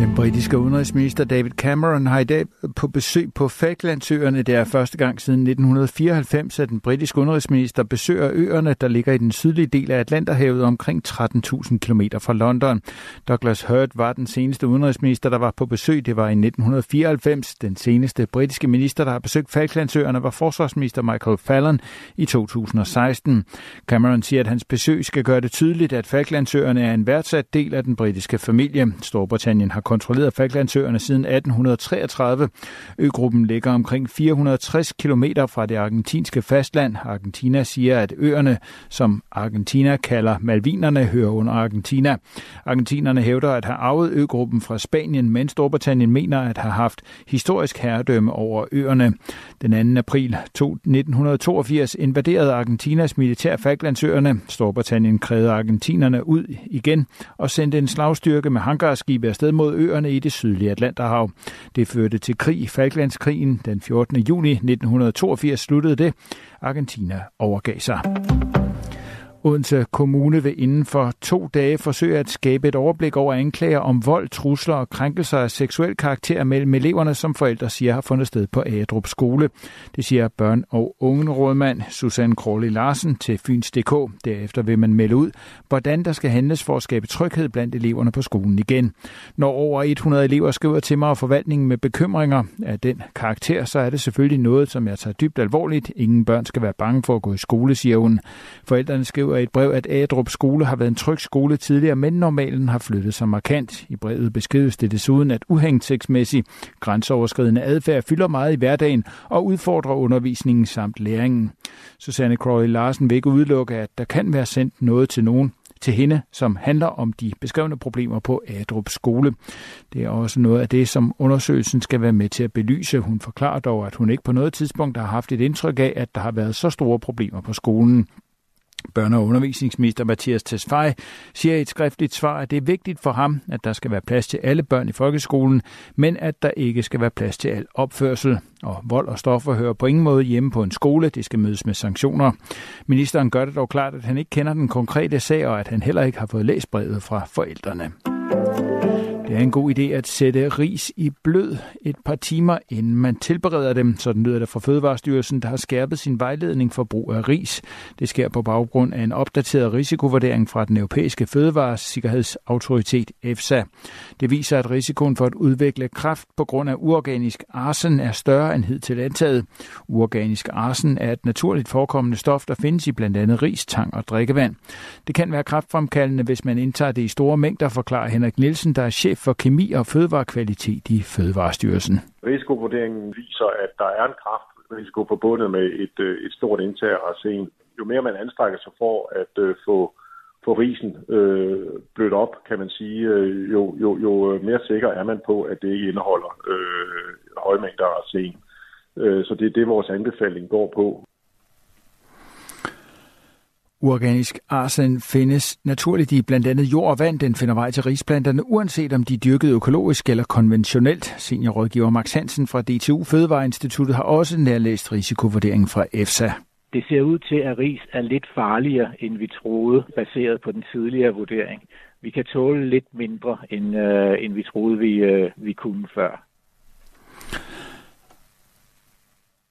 Den britiske udenrigsminister David Cameron har i dag på besøg på Falklandsøerne. Det er første gang siden 1994, at den britiske udenrigsminister besøger øerne, der ligger i den sydlige del af Atlanterhavet omkring 13.000 km fra London. Douglas Hurd var den seneste udenrigsminister, der var på besøg. Det var i 1994. Den seneste britiske minister, der har besøgt Falklandsøerne, var forsvarsminister Michael Fallon i 2016. Cameron siger, at hans besøg skal gøre det tydeligt, at Falklandsøerne er en værdsat del af den britiske familie. Storbritannien har kontrolleret Falklandsøerne siden 1833. Øgruppen ligger omkring 460 km fra det argentinske fastland. Argentina siger, at øerne, som Argentina kalder Malvinerne, hører under Argentina. Argentinerne hævder at have arvet øgruppen fra Spanien, men Storbritannien mener at have haft historisk herredømme over øerne. Den 2. april 1982 invaderede Argentinas militær Falklandsøerne. Storbritannien krævede argentinerne ud igen og sendte en slagstyrke med hangarskibe afsted mod øerne i det sydlige Atlanterhav. Det førte til krig. Falklandskrigen den 14. juni 1982 sluttede det. Argentina overgav sig. Odense Kommune vil inden for to dage forsøge at skabe et overblik over anklager om vold, trusler og krænkelser af seksuel karakter mellem eleverne, som forældre siger har fundet sted på Adrup Skole. Det siger børn- og ungerådmand Susanne Crawley Larsen til Fyns.dk. Derefter vil man melde ud, hvordan der skal handles for at skabe tryghed blandt eleverne på skolen igen. Når over 100 elever skriver til mig og forvaltningen med bekymringer af den karakter, så er det selvfølgelig noget, som jeg tager dybt alvorligt. Ingen børn skal være bange for at gå i skole, siger hun. Forældrene skriver skriver i et brev, at Adrup skole har været en tryg skole tidligere, men normalen har flyttet sig markant. I brevet beskrives det desuden, at uhængtsægtsmæssig grænseoverskridende adfærd fylder meget i hverdagen og udfordrer undervisningen samt læringen. Susanne Crowley Larsen vil ikke udelukke, at der kan være sendt noget til nogen, til hende, som handler om de beskrevne problemer på Adrup skole. Det er også noget af det, som undersøgelsen skal være med til at belyse. Hun forklarer dog, at hun ikke på noget tidspunkt har haft et indtryk af, at der har været så store problemer på skolen. Børne- og undervisningsminister Mathias Tesfaye siger i et skriftligt svar, at det er vigtigt for ham, at der skal være plads til alle børn i folkeskolen, men at der ikke skal være plads til al opførsel. Og vold og stoffer hører på ingen måde hjemme på en skole. Det skal mødes med sanktioner. Ministeren gør det dog klart, at han ikke kender den konkrete sag, og at han heller ikke har fået læst brevet fra forældrene. Det er en god idé at sætte ris i blød et par timer, inden man tilbereder dem. Sådan lyder det fra Fødevarestyrelsen, der har skærpet sin vejledning for brug af ris. Det sker på baggrund af en opdateret risikovurdering fra den europæiske fødevaresikkerhedsautoritet EFSA. Det viser, at risikoen for at udvikle kræft på grund af uorganisk arsen er større end hidtil antaget. Uorganisk arsen er et naturligt forekommende stof, der findes i blandt andet ris, tang og drikkevand. Det kan være kræftfremkaldende, hvis man indtager det i store mængder, forklarer Henrik Nielsen, der er chef for kemi og fødevarekvalitet i Fødevarestyrelsen. Risikovurderingen viser, at der er en kraftrisiko forbundet med et, øh, et stort indtag af arsen. Jo mere man anstrækker sig for at øh, få, få risen øh, blødt op, kan man sige, øh, jo, jo, jo øh, mere sikker er man på, at det ikke indeholder øh, høje mængder af arsen. Øh, så det er det, vores anbefaling går på. Uorganisk arsen findes naturligt i blandt andet jord og vand. Den finder vej til risplanterne, uanset om de er dyrket økologisk eller konventionelt. Seniorrådgiver Max Hansen fra DTU Fødevareinstituttet har også nærlæst risikovurderingen fra EFSA. Det ser ud til, at ris er lidt farligere, end vi troede, baseret på den tidligere vurdering. Vi kan tåle lidt mindre, end, øh, end vi troede, vi, øh, vi kunne før.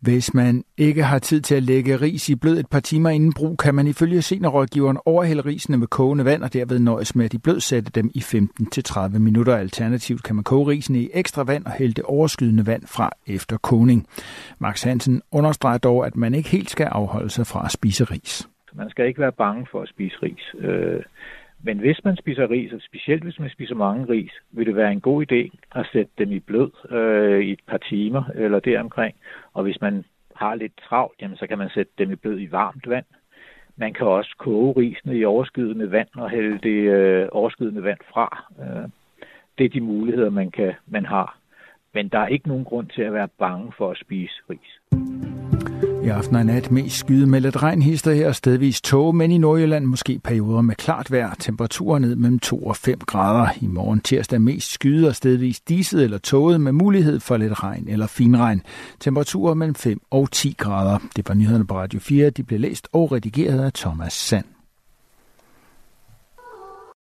Hvis man ikke har tid til at lægge ris i blød et par timer inden brug, kan man ifølge seniorrådgiveren overhælde risene med kogende vand og derved nøjes med at de blødsætte dem i 15-30 minutter. Alternativt kan man koge risene i ekstra vand og hælde det overskydende vand fra efter kogning. Max Hansen understreger dog, at man ikke helt skal afholde sig fra at spise ris. Man skal ikke være bange for at spise ris. Øh, men hvis man spiser ris, og specielt hvis man spiser mange ris, vil det være en god idé at sætte dem i blød øh, i et par timer eller deromkring. Og hvis man har lidt travlt, jamen, så kan man sætte dem i blød i varmt vand. Man kan også koge risene i overskydende vand og hælde det øh, overskydende vand fra. Øh, det er de muligheder, man, kan, man har. Men der er ikke nogen grund til at være bange for at spise ris. I aften og nat mest skydemeldet regn hister her stedvis tåge, men i Nordjylland måske perioder med klart vejr. Temperaturer ned mellem 2 og 5 grader. I morgen tirsdag mest skyde og stedvis diset eller tåget med mulighed for lidt regn eller finregn. Temperaturer mellem 5 og 10 grader. Det var nyhederne på Radio 4. De blev læst og redigeret af Thomas Sand.